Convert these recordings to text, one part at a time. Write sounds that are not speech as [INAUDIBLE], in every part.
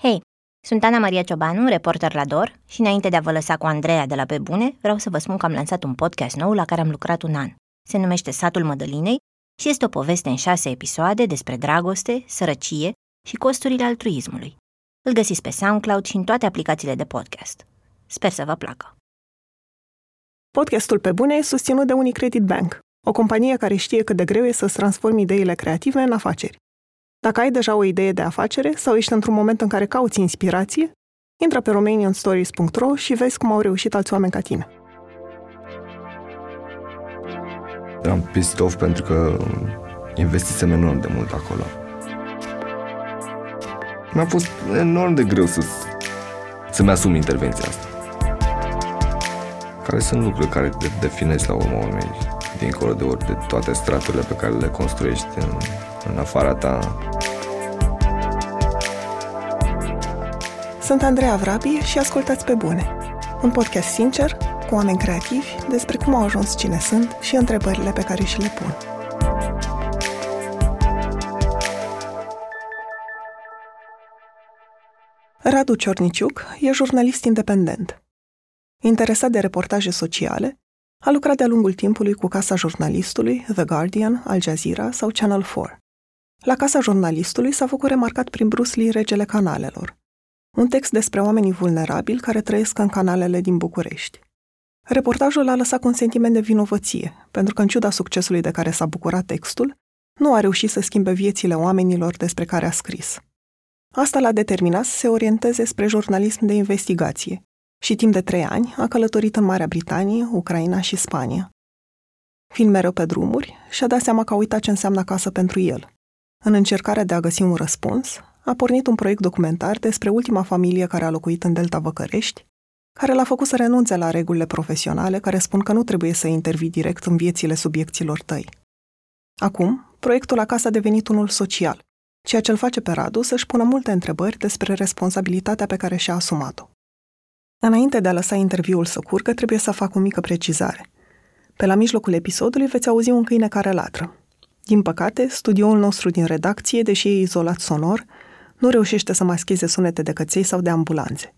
Hei, sunt Ana Maria Ciobanu, reporter la DOR și înainte de a vă lăsa cu Andreea de la Pe Bune, vreau să vă spun că am lansat un podcast nou la care am lucrat un an. Se numește Satul Mădălinei și este o poveste în șase episoade despre dragoste, sărăcie și costurile altruismului. Îl găsiți pe SoundCloud și în toate aplicațiile de podcast. Sper să vă placă. Podcastul Pe Bune e susținut de Unicredit Bank, o companie care știe cât de greu e să-ți transformi ideile creative în afaceri. Dacă ai deja o idee de afacere sau ești într-un moment în care cauți inspirație, intră pe romanianstories.ro și vezi cum au reușit alți oameni ca tine. Am pissed off pentru că investisem enorm de mult acolo. Mi-a fost enorm de greu să, să-mi asum intervenția asta. Care sunt lucruri care te definesc la urma urmei, dincolo de, ori, de toate straturile pe care le construiești în, în afara ta. Sunt Andreea Vrabie și ascultați pe bune. Un podcast sincer, cu oameni creativi, despre cum au ajuns cine sunt și întrebările pe care și le pun. Radu Ciorniciuc e jurnalist independent. Interesat de reportaje sociale, a lucrat de-a lungul timpului cu Casa Jurnalistului, The Guardian, Al Jazeera sau Channel 4. La Casa Jurnalistului s-a făcut remarcat prin Bruce Lee Regele Canalelor, un text despre oamenii vulnerabili care trăiesc în canalele din București. Reportajul a lăsat un sentiment de vinovăție, pentru că în ciuda succesului de care s-a bucurat textul, nu a reușit să schimbe viețile oamenilor despre care a scris. Asta l-a determinat să se orienteze spre jurnalism de investigație și timp de trei ani a călătorit în Marea Britanie, Ucraina și Spania. Fiind mereu pe drumuri, și-a dat seama că a uitat ce înseamnă acasă pentru el. În încercarea de a găsi un răspuns, a pornit un proiect documentar despre ultima familie care a locuit în Delta Văcărești, care l-a făcut să renunțe la regulile profesionale care spun că nu trebuie să intervii direct în viețile subiecților tăi. Acum, proiectul acasă a devenit unul social, ceea ce îl face pe Radu să-și pună multe întrebări despre responsabilitatea pe care și-a asumat-o. Înainte de a lăsa interviul să curgă, trebuie să fac o mică precizare. Pe la mijlocul episodului veți auzi un câine care latră. Din păcate, studioul nostru din redacție, deși e izolat sonor, nu reușește să mascheze sunete de căței sau de ambulanțe.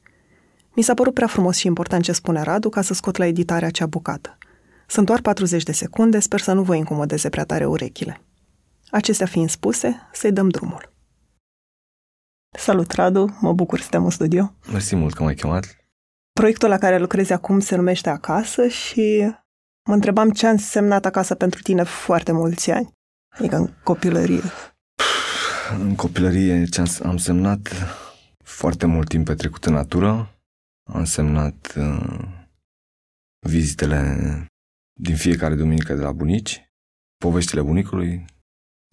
Mi s-a părut prea frumos și important ce spune Radu ca să scot la editarea acea bucată. Sunt doar 40 de secunde, sper să nu vă incomodeze prea tare urechile. Acestea fiind spuse, să-i dăm drumul. Salut, Radu! Mă bucur să te în studio. Mersi mult că m-ai chemat. Proiectul la care lucrezi acum se numește Acasă și mă întrebam ce a însemnat acasă pentru tine foarte mulți ani, adică în copilărie. În copilărie ce am semnat foarte mult timp petrecut în natură, am semnat uh, vizitele din fiecare duminică de la bunici, poveștile bunicului.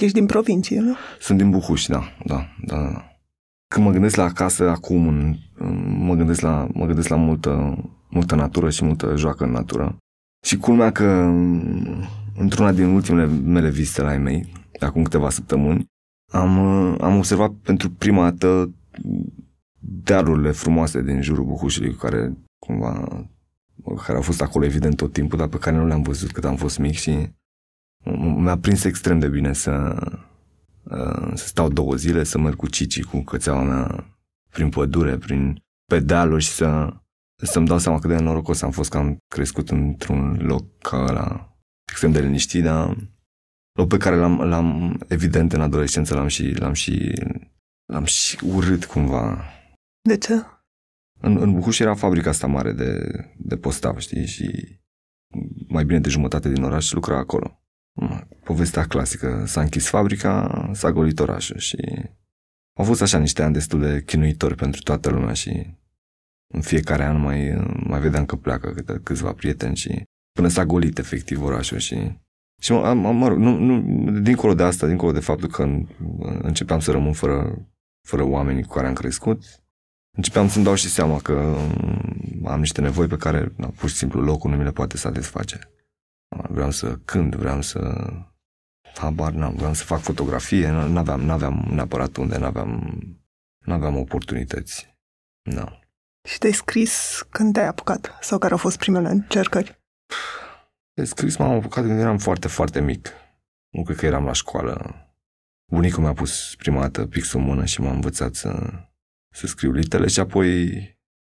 Ești din provincie, nu? Sunt din Buhuș, da, da, da. da. Când mă gândesc la acasă acum, mă gândesc la, mă gândesc la multă, multă natură și multă joacă în natură. Și culmea că într-una din ultimele mele vizite la ai mei, acum câteva săptămâni, am, am observat pentru prima dată dealurile frumoase din jurul Buhușului, care cumva care au fost acolo evident tot timpul, dar pe care nu le-am văzut cât am fost mic și mi-a prins extrem de bine să, Uh, să stau două zile, să merg cu Cici, cu cățeaua mea, prin pădure, prin pedaluri și să, să-mi dau seama cât de norocos am fost că am crescut într-un loc ca ăla, extrem de liniștit, dar loc pe care l-am, l-am evident în adolescență l-am și, l-am și, l-am și urât cumva. De ce? În, în Bucuș era fabrica asta mare de, de postav, știi, și mai bine de jumătate din oraș lucra acolo povestea clasică. S-a închis fabrica, s-a golit orașul și au fost așa niște ani destul de chinuitori pentru toată lumea și în fiecare an mai, mai vedeam că pleacă câte, câțiva prieteni și până s-a golit efectiv orașul și și mă, mă rog, nu, nu, dincolo de asta, dincolo de faptul că începeam să rămân fără, fără oamenii cu care am crescut, începeam să-mi dau și seama că am niște nevoi pe care na, pur și simplu locul nu mi le poate satisface. Vreau să cânt, vreau să... Habar n-am, vreau să fac fotografie, n-aveam, n-aveam neapărat unde, n-aveam, n-aveam oportunități. Nu. Și te-ai scris când te-ai apucat? Sau care au fost primele încercări? De scris m-am apucat când eram foarte, foarte mic. Nu cred că eram la școală. Bunicul mi-a pus prima dată pixul în mână și m-a învățat să, să scriu litele și apoi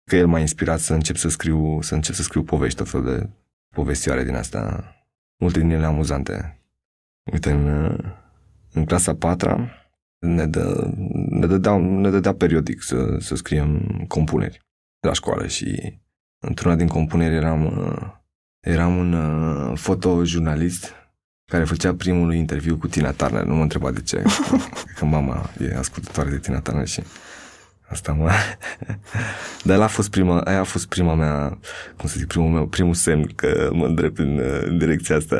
că el m-a inspirat să încep să scriu, să încep să scriu povești, tot fel de povestioare din asta, multe din ele amuzante. Uite, în, în clasa patra ne, dă, ne, dădea, ne dădea periodic să, să scriem compuneri la școală și într-una din compuneri eram, eram un uh, fotojurnalist care făcea primul interviu cu Tina Turner. Nu mă întreba de ce, [LAUGHS] că mama e ascultătoare de Tina Turner și Asta mă... [LAUGHS] Dar a fost prima, aia a fost prima mea, cum să zic, primul meu, primul semn că mă îndrept în, în direcția asta.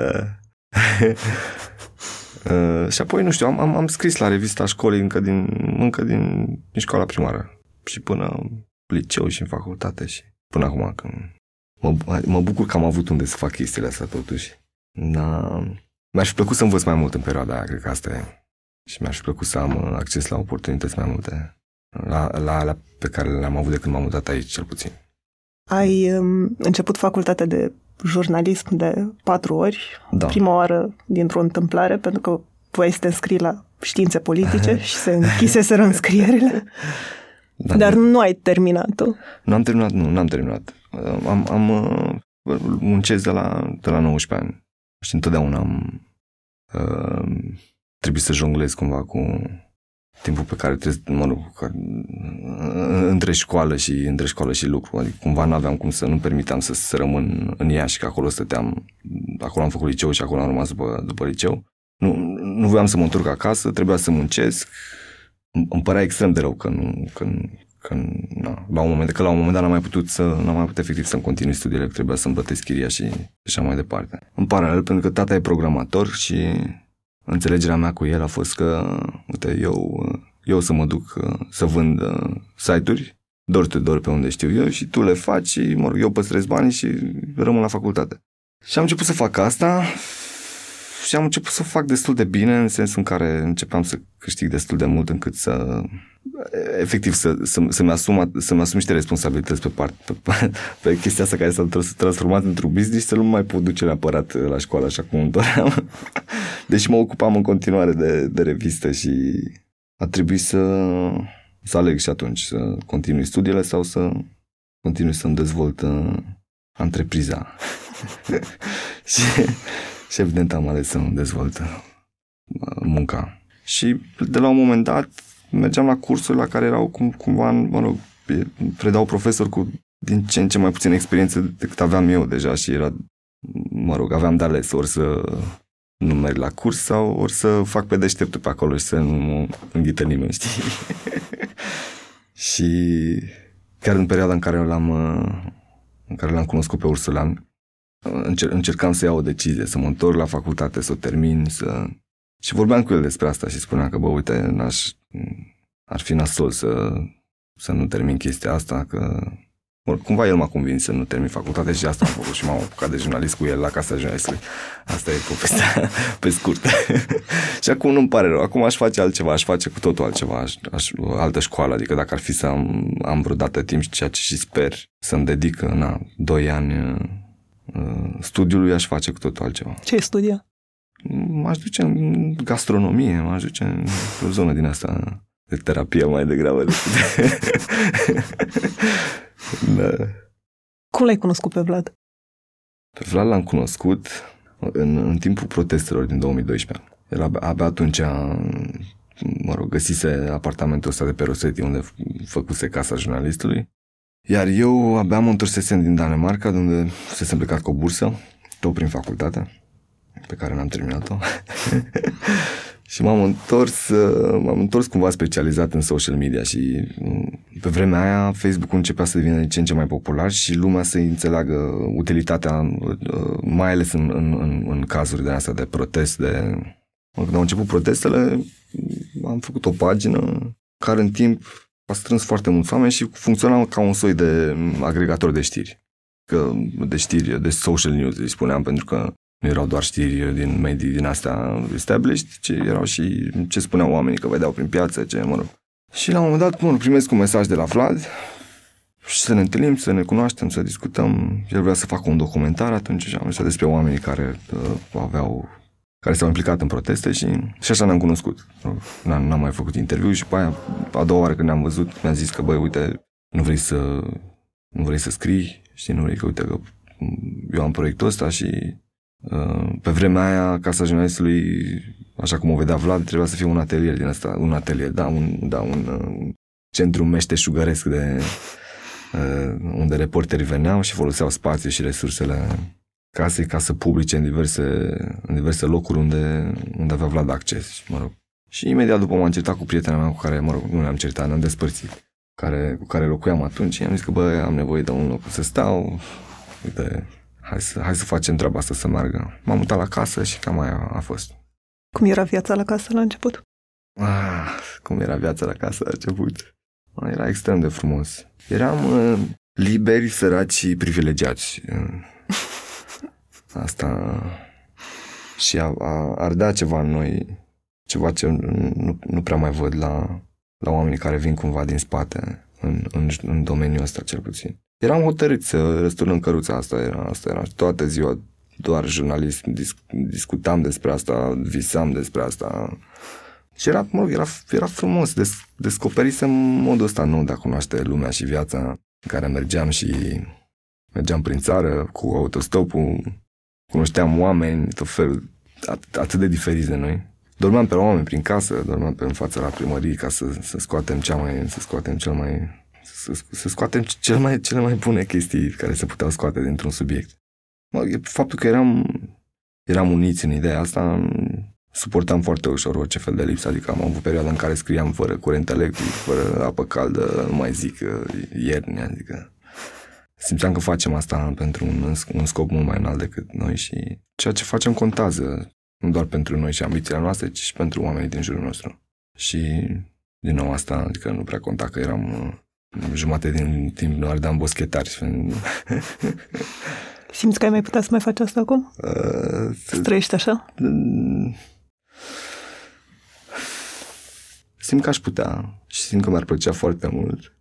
[LAUGHS] uh, și apoi, nu știu, am, am, am scris la revista școlii încă din, încă din, din școala primară. Și până în liceu și în facultate și până acum când mă, mă bucur că am avut unde să fac chestiile astea totuși. Da. Mi-aș fi plăcut să învăț mai mult în perioada aia, cred că asta e. Și mi-aș fi plăcut să am acces la oportunități mai multe la, la alea pe care le-am avut de când m-am mutat aici, cel puțin. Ai um, început facultatea de jurnalism de patru ori, Da. prima oară dintr-o întâmplare, pentru că voiai să te înscrii la științe politice [LAUGHS] și se închiseseră înscrierile, [LAUGHS] Da, dar da. nu ai terminat-o. Nu am terminat, nu, n-am terminat. Am, am uh, muncesc de la, de la 19 ani și întotdeauna am uh, trebuit să jonglez cumva cu timpul pe care trebuie, mă rog, ca, între școală și între școală și lucru. Adică cumva n-aveam cum să nu permiteam să, să rămân în Iași, că acolo stăteam, acolo am făcut liceu și acolo am rămas după, după liceu. Nu, nu voiam să mă întorc acasă, trebuia să muncesc. Îmi îmi părea extrem de rău că nu, că, că na, la un moment, că la un moment dat n-am mai putut să, n-am mai putut efectiv să-mi continui studiile, că trebuia să-mi plătesc chiria și așa mai departe. În paralel, pentru că tata e programator și înțelegerea mea cu el a fost că, uite, eu, eu să mă duc uh, să vând uh, site-uri, door to door pe unde știu eu și tu le faci și, mă rog, eu păstrez banii și rămân la facultate. Și am început să fac asta și am început să o fac destul de bine, în sensul în care începeam să câștig destul de mult încât să efectiv să, să, să-mi, asum, să-mi asum niște responsabilități pe, part, pe, pe chestia asta care s-a tras- transformat într-un business și să nu mai pot duce neapărat la școală așa cum îmi doream. [LAUGHS] Deși mă ocupam în continuare de, de revistă și a trebuit să, să aleg și atunci să continui studiile sau să continui să-mi dezvolt uh, întrepriza. [LAUGHS] și, și evident am ales să-mi dezvolt uh, munca. Și de la un moment dat mergeam la cursuri la care erau cum, cumva, mă rog, e- predau profesori cu din ce în ce mai puțină experiență decât aveam eu deja și era, mă rog, aveam de ales ori să nu merg la curs sau ori să fac pe deșteptul pe acolo și să nu mă înghită nimeni, știi? [LAUGHS] și chiar în perioada în care l-am, uh, în care l-am cunoscut pe Ursulan, uh, încer- încercam să iau o decizie, să mă întorc la facultate, să o termin, să... Și vorbeam cu el despre asta și spunea că, bă, uite, n-aș, ar fi nasol să, să nu termin chestia asta, că Or, cumva el m-a convins să nu termin facultatea și asta am făcut și m-am apucat de jurnalist cu el la Casa Jurnalistului. Asta e povestea [LAUGHS] pe scurt. [LAUGHS] și acum nu-mi pare rău. Acum aș face altceva, aș face cu totul altceva, aș, aș, altă școală. Adică dacă ar fi să am, am vreodată timp și ceea ce și sper să-mi dedic na, doi ani uh, studiului, aș face cu totul altceva. Ce ai studia? M-aș duce în gastronomie, m-aș duce în o zonă din asta de terapie mai degrabă decât [LAUGHS] da. Cum l-ai cunoscut pe Vlad? Pe Vlad l-am cunoscut în, în timpul protestelor din 2012. El abia, abia atunci a, mă rog, găsise apartamentul ăsta de pe Rosetti unde f- făcuse casa jurnalistului. Iar eu abia mă întorsesem din Danemarca, de unde fusesem plecat cu o bursă, tot prin facultate, pe care n-am terminat-o. [LAUGHS] și m-am întors, uh, m-am întors cumva specializat în social media și mm, pe vremea aia Facebook începea să devină din ce în ce mai popular și lumea să înțeleagă utilitatea, uh, mai ales în, în, în, în cazuri de astea de protest, de... Când au început protestele, am făcut o pagină care în timp a strâns foarte mulți oameni și funcționa ca un soi de agregator de știri. Că, de știri, de social news, îi spuneam, pentru că nu erau doar știri din medii din astea established, ci erau și ce spuneau oamenii, că vedeau prin piață, ce, mă rog. Și la un moment dat, mă rog, primesc un mesaj de la Vlad și să ne întâlnim, să ne cunoaștem, să discutăm. El vrea să facă un documentar atunci și am zis despre oamenii care uh, aveau care s-au implicat în proteste și, și așa ne-am cunoscut. N-am, n-am mai făcut interviu și pe aia, a doua oară când ne-am văzut, mi-a zis că, băi, uite, nu vrei să, nu vrei să scrii, știi, nu vrei că, uite, că eu am proiectul ăsta și uh, pe vremea aia, Casa Jurnalistului, așa cum o vedea Vlad, trebuia să fie un atelier din asta, un atelier, da, un, da, un, uh, un centru meșteșugăresc de, uh, unde reporterii veneau și foloseau spațiu și resursele casei ca să publice în diverse, în diverse locuri unde, unde avea Vlad acces, mă rog. Și imediat după m-am certat cu prietena mea cu care, mă rog, nu ne-am certat, ne-am despărțit, care, cu care locuiam atunci și am zis că, bă, am nevoie de un loc să stau, uite, hai să, hai să facem treaba asta să meargă. M-am mutat la casă și cam aia a fost. Cum era viața la casă la început? Ah, cum era viața la casă la început? Ah, era extrem de frumos. Eram uh, liberi, săraci și privilegiați. [LAUGHS] Asta și a, a ardea ceva în noi, ceva ce nu, nu prea mai văd la, la oamenii care vin cumva din spate, în, în, în domeniul ăsta cel puțin. Eram hotărât să răsturnăm căruța, asta era, asta era. Toată ziua doar jurnalist, disc, discutam despre asta, visam despre asta. Și era, mă rog, era, era frumos, des, descoperisem modul ăsta nou de a cunoaște lumea și viața în care mergeam și mergeam prin țară cu autostopul, cunoșteam oameni, tot felul, at- atât de diferiți de noi. Dormeam pe oameni prin casă, dormeam pe în fața la primărie ca să, să scoatem cea mai, să scoatem cel mai, să, să scoatem cel mai, cele mai bune chestii care se puteau scoate dintr-un subiect. Mă, faptul că eram, eram uniți în ideea asta, suportam foarte ușor orice fel de lipsă, adică am avut perioada în care scriam fără curent electric, fără apă caldă, nu mai zic ierni, adică simțeam că facem asta pentru un, un scop mult mai înalt decât noi și ceea ce facem contează, nu doar pentru noi și ambițiile noastre, ci și pentru oamenii din jurul nostru. Și din nou asta, adică nu prea conta că eram jumate din timp nu ardeam boschetari. [LAUGHS] Simți că ai mai putea să mai faci asta acum? Uh, să trăiești așa? Uh, simt că aș putea și simt că mi-ar plăcea foarte mult.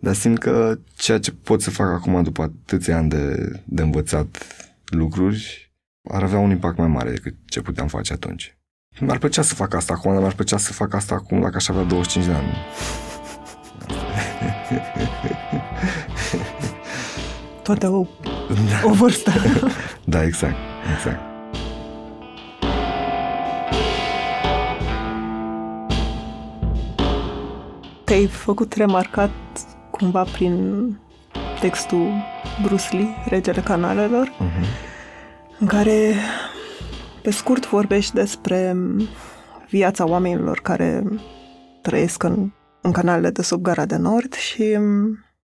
Dar simt că ceea ce pot să fac acum după atâția ani de, de învățat lucruri ar avea un impact mai mare decât ce puteam face atunci. Mi-ar plăcea să fac asta acum, dar mi-ar plăcea să fac asta acum dacă aș avea 25 de ani. [LAUGHS] Toate au da. o vârstă. [LAUGHS] da, exact, exact. Te-ai făcut remarcat cumva prin textul Bruce Lee, Regele Canalelor, uh-huh. în care pe scurt vorbești despre viața oamenilor care trăiesc în, în canalele de sub gara de nord și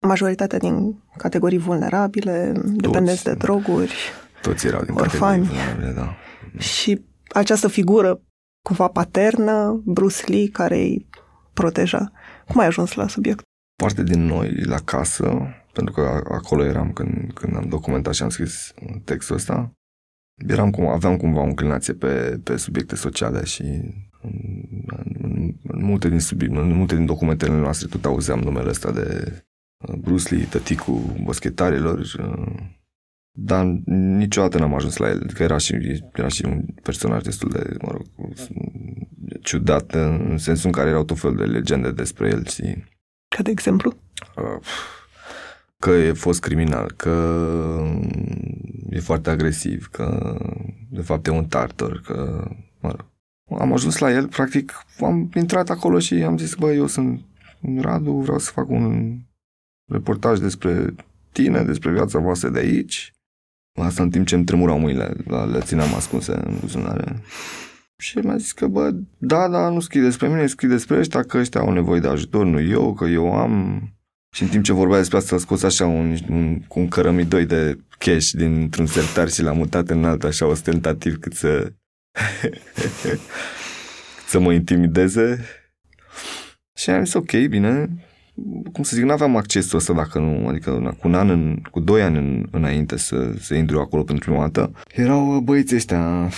majoritatea din categorii vulnerabile, Toți, dependenți de droguri, Toți erau din orfani. vulnerabile, da. Și această figură cumva paternă, Bruce Lee, care îi proteja. Cum ai ajuns la subiect? Parte din noi, la casă, pentru că acolo eram când, când am documentat și am scris textul ăsta, eram cum, aveam cumva o înclinație pe, pe subiecte sociale și în, în, în, multe din subiect, în multe din documentele noastre tot auzeam numele ăsta de Bruce Lee, tăticul boschetarilor, uh, dar niciodată n-am ajuns la el. Că era și, era și un personaj destul de, mă rog, ciudat, în sensul în care erau tot felul de legende despre el și... Ca de exemplu? Uh, că e fost criminal, că e foarte agresiv, că de fapt e un tartor, că, mă rog. Am ajuns la el, practic, am intrat acolo și am zis, bă, eu sunt Radu, vreau să fac un reportaj despre tine, despre viața voastră de aici. Asta în timp ce îmi tremurau mâinile, le țineam ascunse în buzunare. Și mi-a zis că, bă, da, da, nu scrii despre mine, scrii despre ăștia, că ăștia au nevoie de ajutor, nu eu, că eu am... Și în timp ce vorbea despre asta, a scos așa un, un, cu un cărămidoi de cash dintr-un sertar și l-a mutat în alt așa ostentativ cât să... cât [LAUGHS] să mă intimideze. Și am zis, ok, bine, cum să zic, nu aveam accesul ăsta dacă nu, adică cu un an, în, cu doi ani în, înainte să, să intru acolo pentru prima dată, erau băieții ăștia,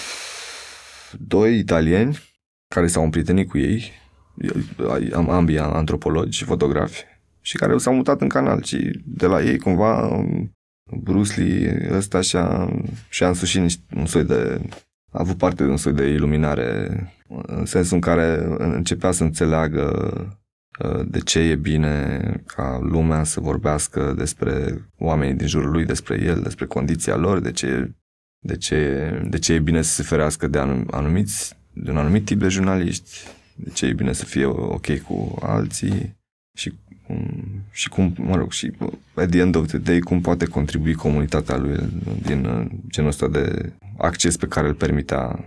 doi italieni care s-au împrietenit cu ei, am ambii antropologi și fotografi, și care s-au mutat în canal și de la ei cumva Bruce Lee ăsta și-a, și-a însușit un soi de a avut parte de un soi de iluminare, în sensul în care începea să înțeleagă uh, de ce e bine ca lumea să vorbească despre oamenii din jurul lui, despre el, despre condiția lor, de ce, de ce, de ce e bine să se ferească de anumiți, de un anumit tip de jurnaliști, de ce e bine să fie ok cu alții și și cum, mă rog, și at the end of the day, cum poate contribui comunitatea lui din uh, genul ăsta de acces pe care îl permitea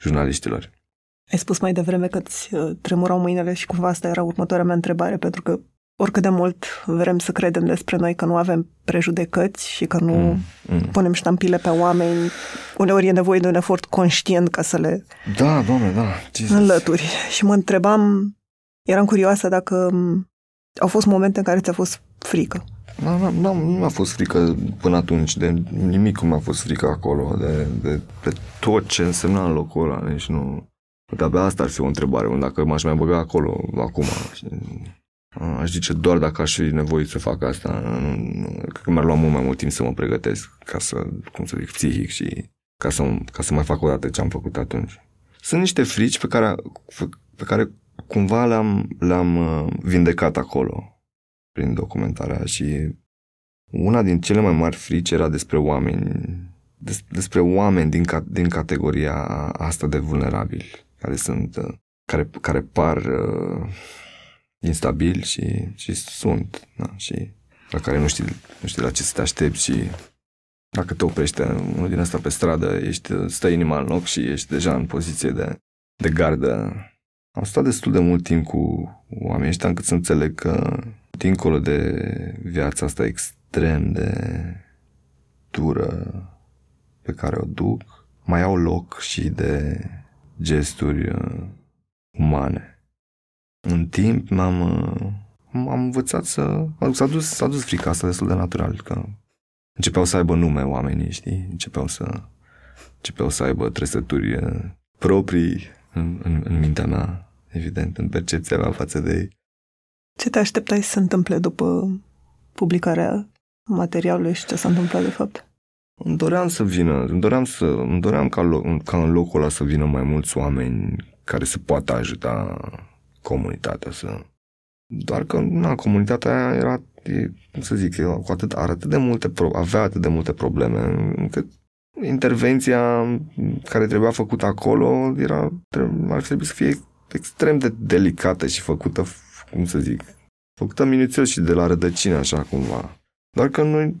jurnaliștilor. Ai spus mai devreme că îți uh, tremurau mâinile și cumva asta era următoarea mea întrebare, pentru că oricât de mult vrem să credem despre noi că nu avem prejudecăți și că nu mm, mm. punem ștampile pe oameni, uneori e nevoie de un efort conștient ca să le da, doamne, da, Jesus. înlături. Și mă întrebam, eram curioasă dacă au fost momente în care ți-a fost frică. Nu, nu, nu, nu mi-a fost frică până atunci, de nimic nu mi-a fost frică acolo, de, de, de tot ce însemna în locul ăla, deci nu... De-abia asta ar fi o întrebare, dacă m-aș mai băga acolo acum. Aș zice doar dacă aș fi nevoie să fac asta. Cred că mi-ar lua mult mai mult timp să mă pregătesc ca să, cum să zic, psihic și ca să, ca să mai fac o dată ce am făcut atunci. Sunt niște frici pe care, pe care cumva le-am, le-am uh, vindecat acolo prin documentarea și una din cele mai mari frici era despre oameni, des, despre oameni din, din categoria asta de vulnerabili, care sunt, uh, care, care par uh, instabili și, și sunt, da, și la care nu știi, nu știi la ce să te aștepți și dacă te oprește unul din asta pe stradă, ești, stă inima în loc și ești deja în poziție de, de gardă am stat destul de mult timp cu oamenii ăștia încât să înțeleg că dincolo de viața asta extrem de dură pe care o duc, mai au loc și de gesturi uh, umane. În timp m-am, uh, am învățat să... S-a dus, s-a dus frica asta destul de natural, că începeau să aibă nume oamenii, știi? Începeau să, începeau să aibă trăsături uh, proprii în, în, în mintea mea, evident, în percepția mea față de ei. Ce te așteptai să se întâmple după publicarea materialului și ce s-a întâmplat de fapt? Îmi doream să vină, îmi doream, să, îmi doream ca, lo- ca în locul ăla să vină mai mulți oameni care să poată ajuta comunitatea să... Doar că, na, comunitatea era, e, cum să zic, cu atât, are atât de multe, pro- avea atât de multe probleme, încât intervenția care trebuia făcută acolo era, ar trebui să fie extrem de delicată și făcută, cum să zic, făcută minuțios și de la rădăcină, așa cumva. Doar că noi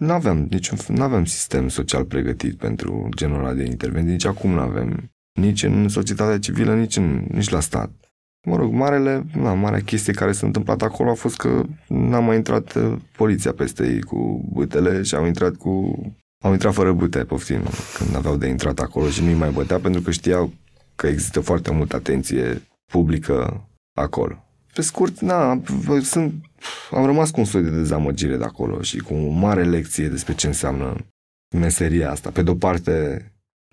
nu aveam niciun, nu aveam sistem social pregătit pentru genul ăla de intervenții, nici acum nu avem, nici în societatea civilă, nici, în, nici la stat. Mă rog, marele, na, marea chestie care s-a întâmplat acolo a fost că n-a mai intrat uh, poliția peste ei cu bătele și au intrat cu au intrat fără bute, poftim, când aveau de intrat acolo și nu-i mai bătea pentru că știau că există foarte multă atenție publică acolo. Pe scurt, na, sunt, am rămas cu un soi de dezamăgire de acolo și cu o mare lecție despre ce înseamnă meseria asta. Pe de-o parte,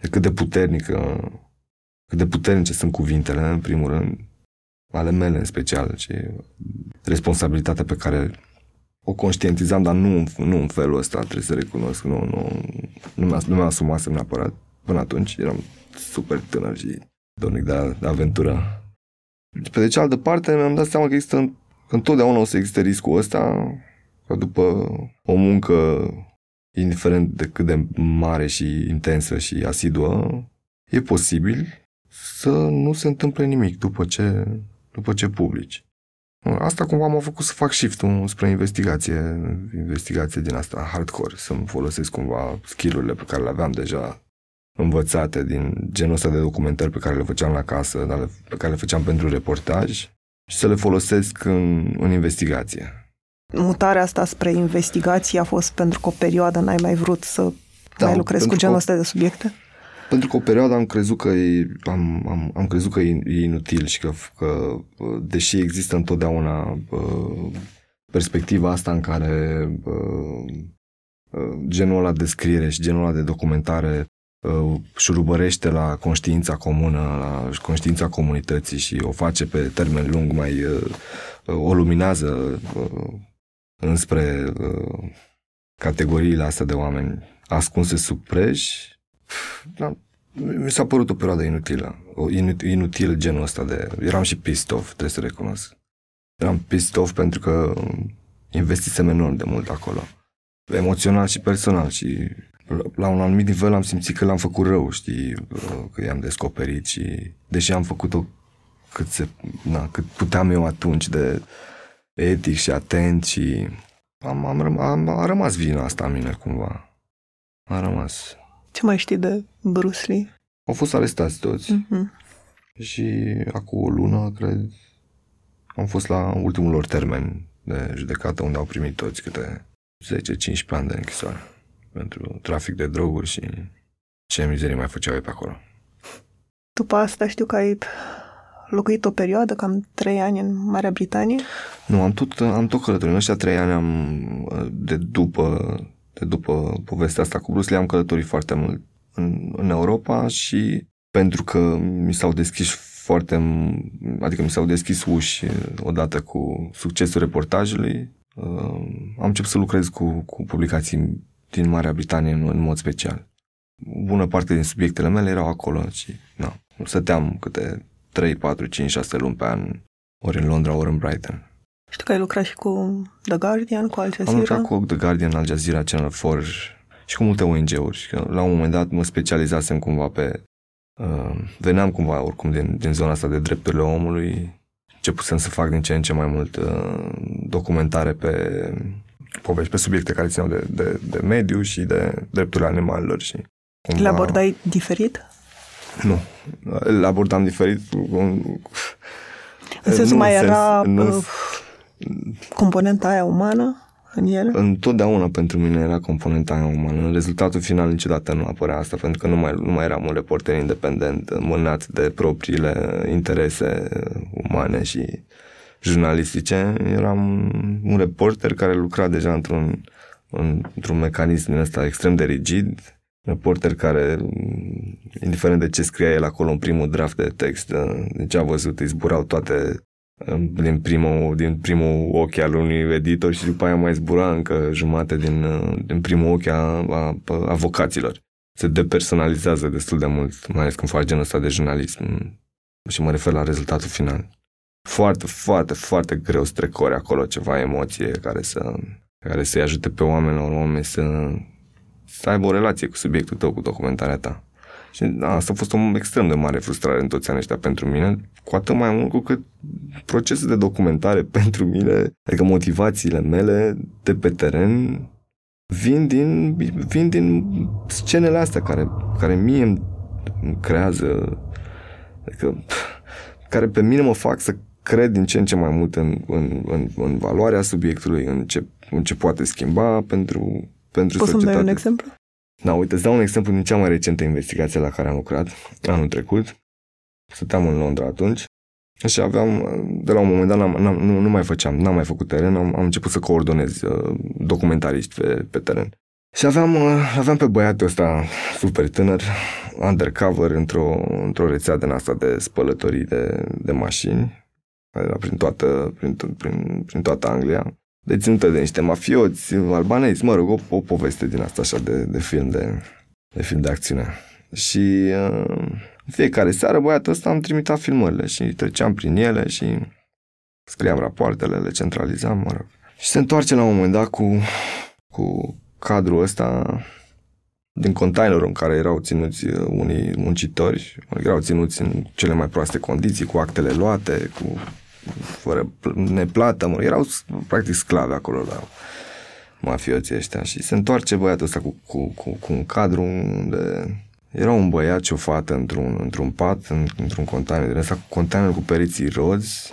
cât de puternică, cât de puternice sunt cuvintele, în primul rând, ale mele în special, și responsabilitatea pe care o conștientizam, dar nu, nu în felul ăsta, trebuie să recunosc, nu, nu, nu mi-a, nu mi-a asumat neapărat. Până atunci eram super tânăr și dornic de, de aventură. Pe de cealaltă parte, mi-am dat seama că există, că întotdeauna o să existe riscul ăsta, că după o muncă, indiferent de cât de mare și intensă și asiduă, e posibil să nu se întâmple nimic după ce, după ce publici. Asta cumva m-a făcut să fac shift spre investigație, investigație din asta hardcore, să-mi folosesc cumva skillurile pe care le aveam deja învățate din genul ăsta de documentări pe care le făceam la casă, dar pe care le făceam pentru reportaj și să le folosesc în, în investigație. Mutarea asta spre investigație a fost pentru că o perioadă n-ai mai vrut să da, mai lucrezi cu genul ăsta de subiecte? Pentru că o perioadă am crezut că e, am, am, am crezut că e, e inutil și că, că deși există întotdeauna uh, perspectiva asta în care uh, genul ăla de scriere și genul ăla de documentare Uh, șurubărește la conștiința comună, la conștiința comunității și o face pe termen lung mai uh, uh, o luminează înspre categoriile astea de oameni ascunse sub preș, da, Mi s-a părut o perioadă inutilă. O inut, inutil genul ăsta de... Eram și pissed off, trebuie să recunosc. Eram pissed off pentru că investisem enorm de mult acolo. Emoțional și personal și la un anumit nivel am simțit că l-am făcut rău, știi, că i-am descoperit și deși am făcut-o cât, se, na, cât puteam eu atunci de etic și atent și am, am, am, a rămas vina asta în mine cumva. A rămas. Ce mai știi de Bruce Lee? Au fost arestați toți. Mm-hmm. Și acum o lună, cred, am fost la ultimul lor termen de judecată unde au primit toți câte 10-15 ani de închisoare pentru trafic de droguri și ce mizerii mai făceau ei pe acolo. După asta știu că ai locuit o perioadă, cam trei ani în Marea Britanie? Nu, am tot, am tot călătorit. În ăștia trei ani am, de după, de după povestea asta cu Bruce Lee, am călătorit foarte mult în, în Europa și pentru că mi s-au deschis foarte, adică mi s-au deschis uși odată cu succesul reportajului, uh, am început să lucrez cu, cu publicații din Marea Britanie în, în mod special. Bună parte din subiectele mele erau acolo și na, stăteam câte 3, 4, 5, 6 luni pe an, ori în Londra, ori în Brighton. Știu că ai lucrat și cu The Guardian, cu Al Jazeera. Am lucrat cu The Guardian, Al Jazeera, Channel 4 și cu multe ONG-uri. La un moment dat mă specializasem cumva pe... Uh, veneam cumva oricum din, din zona asta de drepturile omului. Începusem să fac din ce în ce mai mult uh, documentare pe povești, pe subiecte care țineau de, de, de mediu și de drepturile animalelor. Și cumva... Le abordai diferit? Nu. Le abordam diferit. În sensul mai sens, era nu, uh, componenta aia umană în ele? Întotdeauna pentru mine era componenta aia umană. În rezultatul final niciodată nu apărea asta, pentru că nu mai, nu mai eram un reporter independent, mânat de propriile interese umane și jurnalistice. Eram un reporter care lucra deja într-un, într-un mecanism ăsta extrem de rigid, reporter care, indiferent de ce scria el acolo în primul draft de text, de ce a văzut, îi zburau toate din primul, din primul ochi al unui editor și după aia mai zbura încă jumate din, din primul ochi a, a, a avocaților. Se depersonalizează destul de mult, mai ales când faci genul ăsta de jurnalism și mă refer la rezultatul final. Foarte, foarte, foarte greu să trecori acolo ceva emoție care să care să-i ajute pe oameni la urmă să să aibă o relație cu subiectul tău, cu documentarea ta. Și da, asta a fost o extrem de mare frustrare în toți anii ăștia pentru mine, cu atât mai mult cu cât procesul de documentare [LAUGHS] pentru mine, adică motivațiile mele de pe teren, vin din, vin din scenele astea care, care mie îmi creează, adică, care pe mine mă fac să cred din ce în ce mai mult în, în, în, în valoarea subiectului, în ce, în ce poate schimba pentru pentru Poți societate. să-mi dai un exemplu? Da, uite, îți dau un exemplu din cea mai recentă investigație la care am lucrat, anul trecut. Stăteam în Londra atunci și aveam, de la un moment dat, n-am, n-am, nu, nu mai făceam, n-am mai făcut teren, am, am început să coordonez uh, documentariști pe, pe teren. Și aveam, uh, aveam pe băiatul ăsta super tânăr, undercover, într-o, într-o rețea de asta de spălătorii de, de mașini, era prin toată, prin, prin, prin toată Anglia deținută de niște mafioți albanezi, mă rog, o, o poveste din asta așa de, de film de, de film de acțiune. Și uh, fiecare seară băiatul ăsta am trimitat filmările și treceam prin ele și scriam rapoartele, le centralizam, mă rog. Și se întoarce la un moment dat cu, cu cadrul ăsta din containerul în care erau ținuți uh, unii muncitori, erau ținuți în cele mai proaste condiții, cu actele luate, cu fără neplată, mă, erau practic sclave acolo la mafioții ăștia și se întoarce băiatul ăsta cu, cu, cu, cu un cadru unde era un băiat și o fată într-un, într-un pat, în, într-un container, din ăsta cu container cu periții rozi,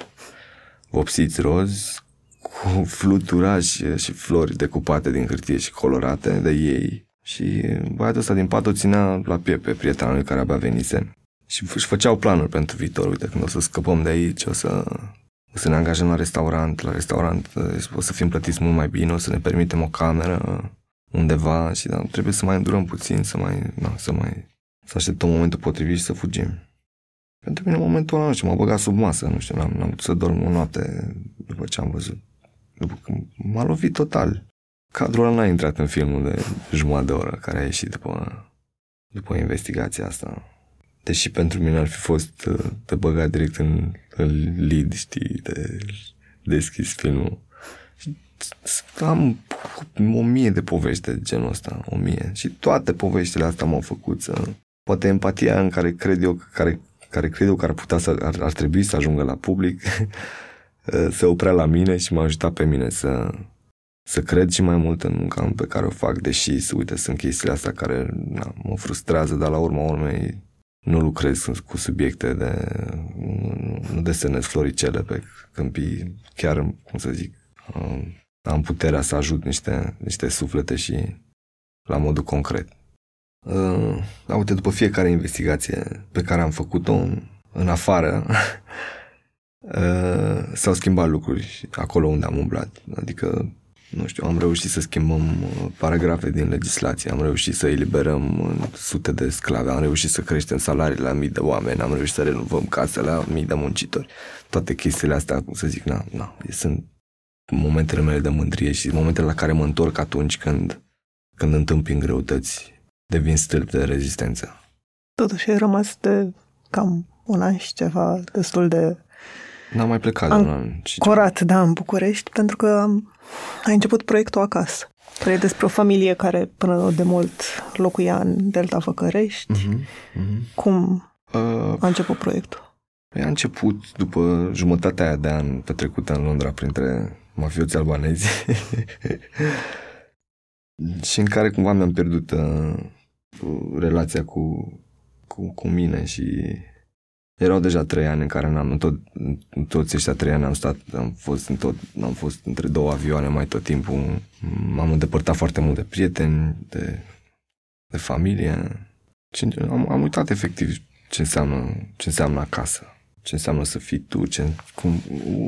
vopsiți rozi, cu fluturași și flori decupate din hârtie și colorate de ei. Și băiatul ăsta din pat o ținea la piept pe prietenul lui care abia venise. Și își făceau planuri pentru viitor. Uite, când o să scăpăm de aici, o să o să ne angajăm la restaurant, la restaurant o să fim plătiți mult mai bine, o să ne permitem o cameră undeva și da, trebuie să mai îndurăm puțin, să mai, da, să mai, să așteptăm momentul potrivit și să fugim. Pentru mine momentul ăla, nu știu, m-a băgat sub masă, nu știu, n-am, n-am putut să dorm o noapte după ce am văzut. După că m-a lovit total. Cadrul ăla n-a intrat în filmul de jumătate de oră care a ieșit după, după investigația asta. Deși pentru mine ar fi fost uh, de băgat direct în, în lead, știi, de deschis filmul. Am o mie de povești de genul ăsta, o mie. Și toate poveștile astea m-au făcut să... Poate empatia în care cred eu, care, care cred eu că ar putea să, ar, ar trebui să ajungă la public, [LAUGHS] se oprea la mine și m-a ajutat pe mine să, să cred și mai mult în munca pe care o fac, deși, uite, sunt chestiile astea care na, mă frustrează, dar la urma urmei nu lucrez cu subiecte de... nu desenez floricele pe câmpii, chiar, cum să zic, am puterea să ajut niște, niște suflete și la modul concret. Uh, uite, după fiecare investigație pe care am făcut-o în, în afară, [LAUGHS] uh, s-au schimbat lucruri acolo unde am umblat. Adică nu știu, am reușit să schimbăm uh, paragrafe din legislație, am reușit să eliberăm uh, sute de sclave, am reușit să creștem salariile la mii de oameni, am reușit să renovăm casele la mii de muncitori. Toate chestiile astea, cum să zic, na, na, sunt momentele mele de mândrie și momentele la care mă întorc atunci când, când întâmpin greutăți, devin stâlp de rezistență. Totuși ai rămas de cam un an și ceva destul de N-am mai plecat de un an. Curat, da, în București, pentru că am, ai început proiectul acasă. Care e despre o familie care până de mult locuia în Delta Făcărești. Uh-huh, uh-huh. Cum uh, a început proiectul? Păi a început după jumătatea aia de an petrecută în Londra printre mafioți albanezi [LAUGHS] și în care cumva mi-am pierdut uh, relația cu, cu, cu mine și erau deja trei ani în care n-am, în, tot, în toți ăștia trei ani am stat, am fost, în tot, am fost între două avioane mai tot timpul. M-am îndepărtat foarte mult de prieteni, de, de familie. Și am, am uitat efectiv ce înseamnă, ce înseamnă acasă, ce înseamnă să fii tu, ce, cum,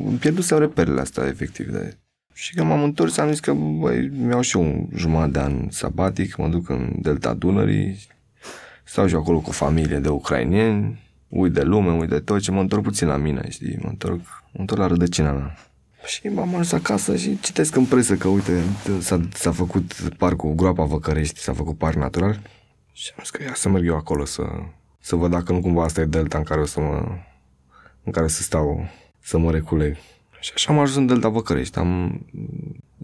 îmi pierdusem reperele astea efectiv de... Și când m-am întors am zis că băi, mi-au și un jumătate de an sabatic, mă duc în Delta Dunării, stau și acolo cu o familie de ucrainieni, uit de lume, uit de tot și mă întorc puțin la mine, știi, mă întorc, mă întorc la rădăcina mea. Și m-am ajuns acasă și citesc în presă că, uite, s-a, s-a făcut parcul Groapa Văcărești, s-a făcut parc natural și am zis că ia să merg eu acolo să, să văd dacă nu cumva asta e delta în care o să mă, în care să stau, să mă reculeg. Și așa am ajuns în Delta Văcărești. Am,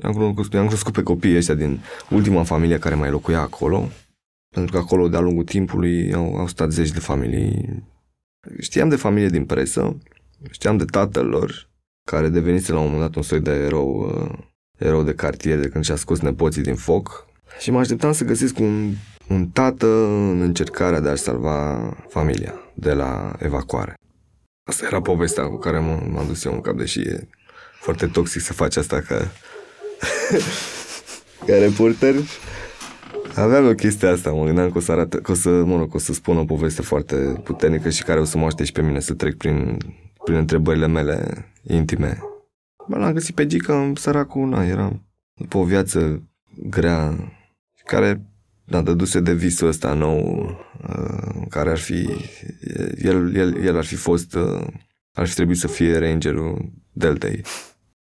am, crescut, am crescut pe copiii ăștia din ultima familie care mai locuia acolo. Pentru că acolo, de-a lungul timpului, au, au stat zeci de familii Știam de familie din presă, știam de tatăl lor, care devenise la un moment dat un soi de erou, uh, erou de cartier de când și-a scos nepoții din foc. Și mă așteptam să găsesc un, un tată în încercarea de a-și salva familia de la evacuare. Asta era povestea cu care m- am dus eu în cap, deși e foarte toxic să faci asta ca, [LAUGHS] ca reporter. Aveam o chestie asta, mă gândeam că o să, arată, că o să, mă rog, o să spun o poveste foarte puternică și care o să mă aștept și pe mine să trec prin, prin întrebările mele intime. Bă, l-am găsit pe Gica, săracul, na, era după o viață grea, care da, dăduse de visul ăsta nou, uh, care ar fi, el, el, el ar fi fost, uh, ar fi trebuit să fie rangerul Deltei.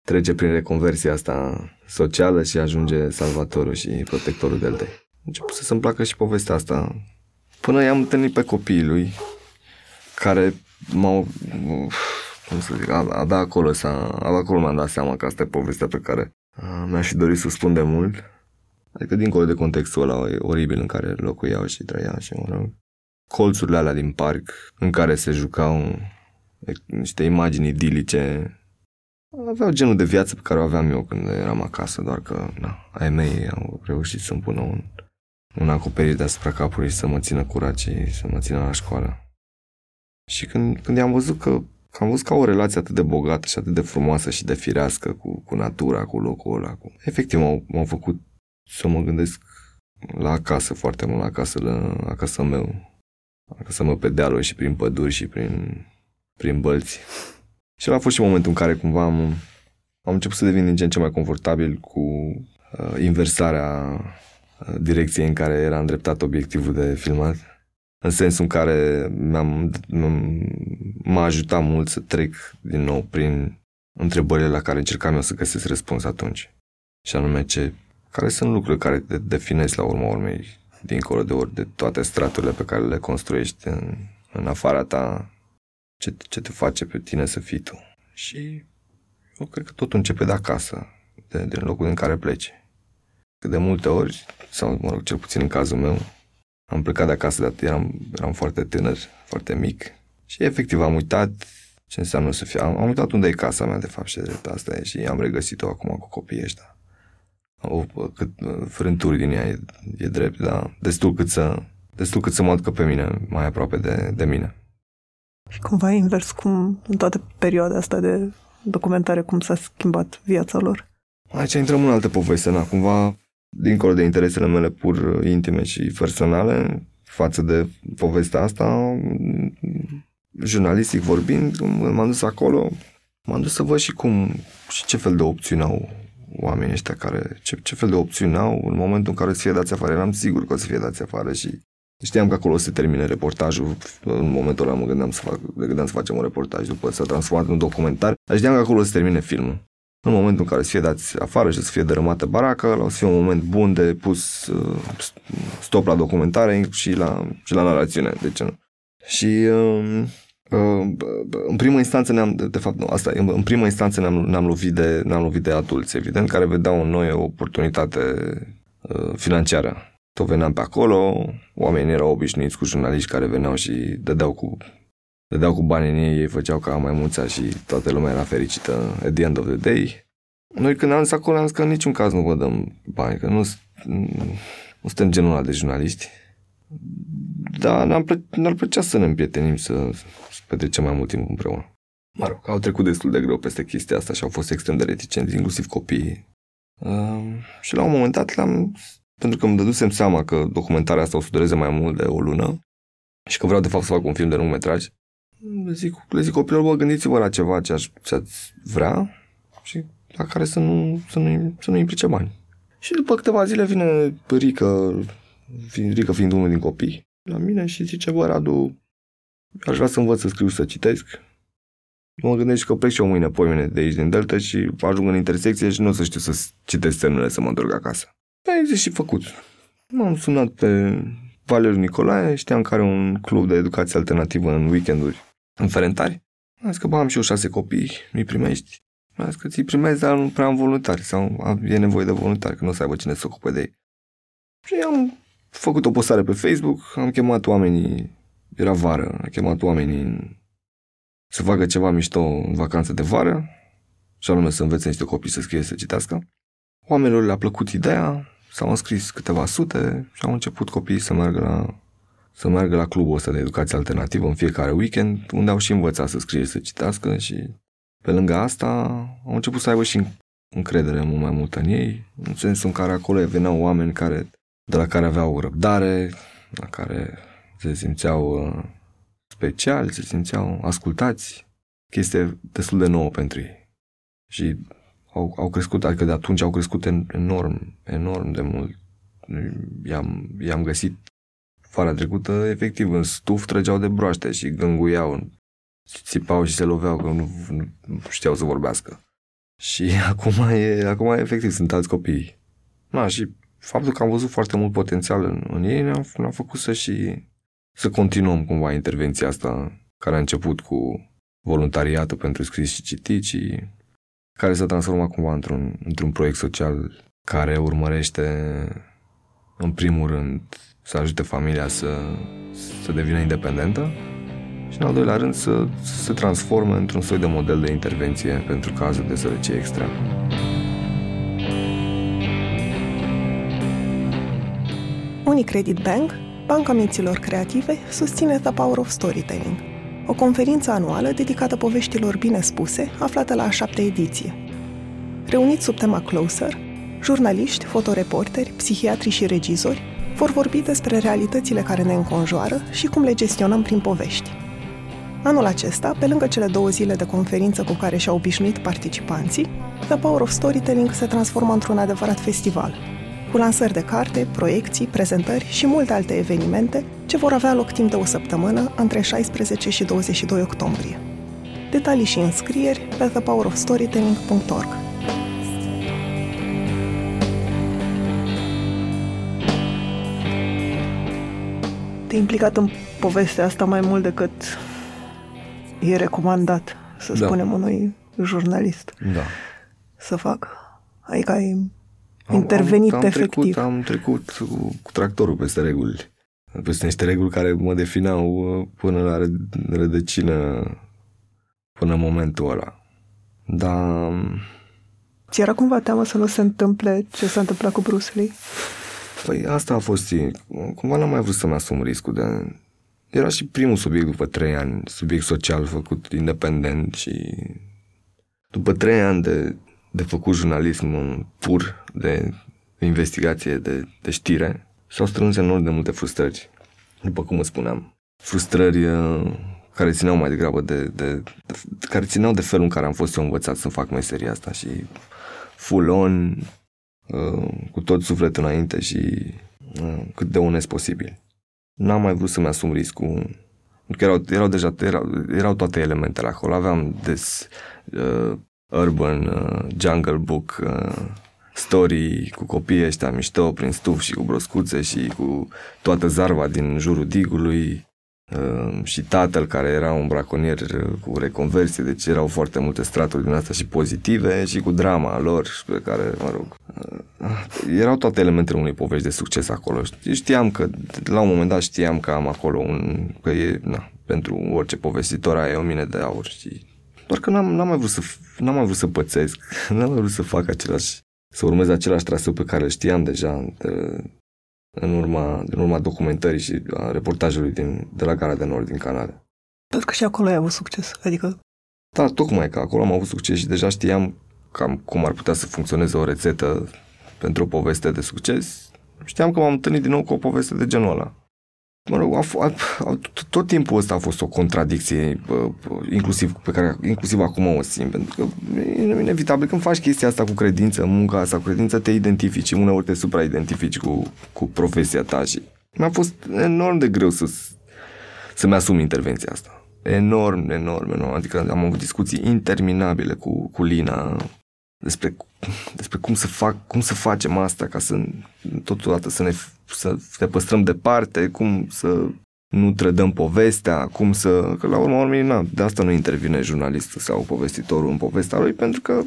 Trece prin reconversia asta socială și ajunge salvatorul și protectorul Deltei început să-mi placă și povestea asta. Până i-am întâlnit pe copiii lui, care m-au, cum să zic, abia acolo, s-a, abia acolo mi-am dat seama că asta e povestea pe care mi-aș fi dorit să spun de mult. Adică dincolo de contextul ăla oribil în care locuiau și trăiau și mă rog, colțurile alea din parc în care se jucau niște imagini idilice aveau genul de viață pe care o aveam eu când eram acasă, doar că na, ai mei au reușit să-mi pună un un acoperiș deasupra capului și să mă țină curat și să mă țină la școală. Și când, când am văzut că, că am văzut ca o relație atât de bogată și atât de frumoasă și de firească cu, cu natura, cu locul ăla, cu... efectiv m-au, m-au făcut să mă gândesc la acasă foarte mult, la acasă, la acasă meu. Acasă meu pe dealuri și prin păduri și prin, prin bălți. Și a fost și momentul în care cumva am, am început să devin din ce în ce mai confortabil cu uh, inversarea direcție în care era îndreptat obiectivul de filmat, în sensul în care mi-am, m-a ajutat mult să trec din nou prin întrebările la care încercam eu să găsesc răspuns atunci. Și anume ce, care sunt lucrurile care te definesc la urma urmei dincolo de ori de toate straturile pe care le construiești în, în afara ta, ce, ce te face pe tine să fii tu. Și eu cred că totul începe de acasă, de, de locul în care pleci. Că de multe ori, sau mă rog, cel puțin în cazul meu, am plecat de acasă, dar eram, eram foarte tânăr, foarte mic. Și efectiv am uitat ce înseamnă să fiu. Am, am uitat unde e casa mea, de fapt, și de asta e, și am regăsit-o acum cu copiii ăștia. O, cât, frânturi din ea e, e drept, dar destul cât să, destul cât să mă aducă pe mine, mai aproape de, de mine. Și cumva invers cum în toată perioada asta de documentare, cum s-a schimbat viața lor. Aici intrăm în altă poveste, na, cumva, dincolo de interesele mele pur intime și personale, față de povestea asta, jurnalistic vorbind, m-am dus acolo, m-am dus să văd și cum și ce fel de opțiuni au oamenii ăștia care, ce, ce fel de opțiuni au în momentul în care o să fie dați afară. Eram sigur că o să fie dați afară și știam că acolo o să se termine reportajul. În momentul ăla mă gândeam să, fac, gândeam să facem un reportaj după s-a transformat în documentar. Dar știam că acolo o să se termine filmul. În momentul în care o să fie dați afară și o să fie dărâmată baraca, o să fie un moment bun de pus uh, stop la documentare și la, și la narațiune. De ce nu? Și uh, în primă instanță ne-am, de fapt nu, asta, în primă instanță ne-am, ne-am, lovit de, ne-am lovit de adulți, evident, care vedeau în noi o oportunitate uh, financiară. Tot veneam pe acolo, oamenii erau obișnuiți cu jurnaliști care veneau și dădeau cu, dădeau cu bani în ei, ei făceau ca mai mulți și toată lumea era fericită at the end of the day. Noi când am zis acolo am zis că în niciun caz nu vă dăm bani, că nu, nu suntem genul ăla de jurnaliști. Dar ne-ar plă- ne plăcea să ne împrietenim, să, petrecem mai mult timp împreună. Mă rog, au trecut destul de greu peste chestia asta și au fost extrem de reticenți, inclusiv copiii. Uh, și la un moment dat l-am, pentru că îmi dădusem seama că documentarea asta o să dureze mai mult de o lună și că vreau de fapt să fac un film de lung metraj, le zic, le zic copilor, bă, gândiți-vă la ceva ce, aș, ce ați vrea și la care să nu, să nu, să nu implice bani. Și după câteva zile vine Rică, Rică fiind unul din copii, la mine și zice, bă, Radu, Aș vrea să învăț să scriu, să citesc. Mă gândesc că plec și eu mâine, poimine de aici din Delta și ajung în intersecție și nu o să știu să citesc semnele să mă întorc acasă. Ai zis și făcut. M-am sunat pe Valeriu Nicolae, știam că are un club de educație alternativă în weekenduri în Ferentari. Am zis că bă, am și eu șase copii, mi primești. Am zis că ți primezi, dar nu prea am voluntari sau e nevoie de voluntari, că nu o să aibă cine să ocupe de ei. Și am făcut o postare pe Facebook, am chemat oamenii era vară, a chemat oamenii să facă ceva mișto în vacanță de vară, și anume să învețe niște copii să scrie, să citească. Oamenilor le-a plăcut ideea, s-au înscris câteva sute și au început copiii să meargă la, să meargă la clubul ăsta de educație alternativă în fiecare weekend, unde au și învățat să scrie, să citească și pe lângă asta au început să aibă și încredere mult mai mult în ei, în sensul în care acolo veneau oameni care, de la care aveau răbdare, la care se simțeau uh, speciali, se simțeau ascultați, chestie destul de nouă pentru ei. Și au, au crescut, adică de atunci au crescut enorm, enorm de mult. I-am, i-am găsit vara trecută, efectiv, în stuf trăgeau de broaște și gânguiau, țipau și se loveau că nu, nu știau să vorbească. Și [LAUGHS] acum e, acum e efectiv, sunt alți copii. Na, și faptul că am văzut foarte mult potențial în, în ei ne-a, ne-a făcut să și să continuăm cumva intervenția asta care a început cu voluntariatul pentru scris și citit și care s-a transformat cumva într-un, într-un proiect social care urmărește în primul rând să ajute familia să, să devină independentă și în al doilea rând să, să se transforme într-un soi de model de intervenție pentru cazul de sărăcie extremă. Unicredit Bank Banca Minților Creative susține The Power of Storytelling, o conferință anuală dedicată poveștilor bine spuse, aflată la a șaptea ediție. Reuniți sub tema Closer, jurnaliști, fotoreporteri, psihiatri și regizori vor vorbi despre realitățile care ne înconjoară și cum le gestionăm prin povești. Anul acesta, pe lângă cele două zile de conferință cu care și-au obișnuit participanții, The Power of Storytelling se transformă într-un adevărat festival – cu lansări de carte, proiecții, prezentări și multe alte evenimente ce vor avea loc timp de o săptămână între 16 și 22 octombrie. Detalii și înscrieri pe thepowerofstorytelling.org. te implicat în povestea asta mai mult decât e recomandat, să Da. spunem, unui jurnalist Da. să facă. Adică ai intervenit am, am efectiv. Trecut, am trecut cu, cu tractorul peste reguli. Peste niște reguli care mă defineau uh, până la răd- rădăcină, până în momentul ăla. Dar Ți era cumva teamă să nu se întâmple ce s-a întâmplat cu Bruce Lee? Păi asta a fost, e, cumva n-am mai vrut să-mi asum riscul de... Era și primul subiect după trei ani, subiect social făcut independent și după trei ani de, de făcut jurnalism pur, de investigație, de, de știre, s-au strâns enorm de multe frustrări, după cum îți spuneam. Frustrări uh, care țineau mai degrabă de, de, de, care țineau de felul în care am fost eu învățat să fac meseria asta și full on, uh, cu tot sufletul înainte și uh, cât de onest posibil. N-am mai vrut să-mi asum riscul. Că erau, erau deja erau, erau toate elementele acolo. Aveam des uh, urban, uh, jungle book, uh, story cu copiii ăștia mișto prin stuf și cu broscuțe și cu toată zarva din jurul digului uh, și tatăl care era un braconier uh, cu reconversie, deci erau foarte multe straturi din asta și pozitive și cu drama lor pe care, mă rog, uh, erau toate elementele unei povești de succes acolo. Știam că, la un moment dat știam că am acolo un, că e, na, pentru orice povestitor aia e o mine de aur și doar că n-am, n-am mai vrut să, n-am mai vrut să pățesc, [LAUGHS] n-am mai vrut să fac același, să urmez același traseu pe care îl știam deja de, în urma, din urma documentării și a reportajului din, de la Gara de Nord din Canada. Pentru că și acolo ai avut succes. Adică Da, tocmai că acolo am avut succes și deja știam cam cum ar putea să funcționeze o rețetă pentru o poveste de succes. Știam că m-am întâlnit din nou cu o poveste de genul ăla. Mă rog, a, f- a, a, tot- tot timpul ăsta a fost o contradicție, bă, bă, inclusiv pe care inclusiv acum o simt, pentru că e inevitabil când faci chestia asta cu credință, munca asta cu credință, te identifici, uneori te supraidentifici cu, cu profesia ta și mi-a fost enorm de greu să, să-mi asum intervenția asta. Enorm, enorm, enorm. Adică am avut discuții interminabile cu, cu Lina despre, despre cum să fac, cum să facem asta ca să totodată să ne, să ne păstrăm departe, cum să nu trădăm povestea, cum să... Că la urma urmei, na, de asta nu intervine jurnalistul sau povestitorul în povestea lui, pentru că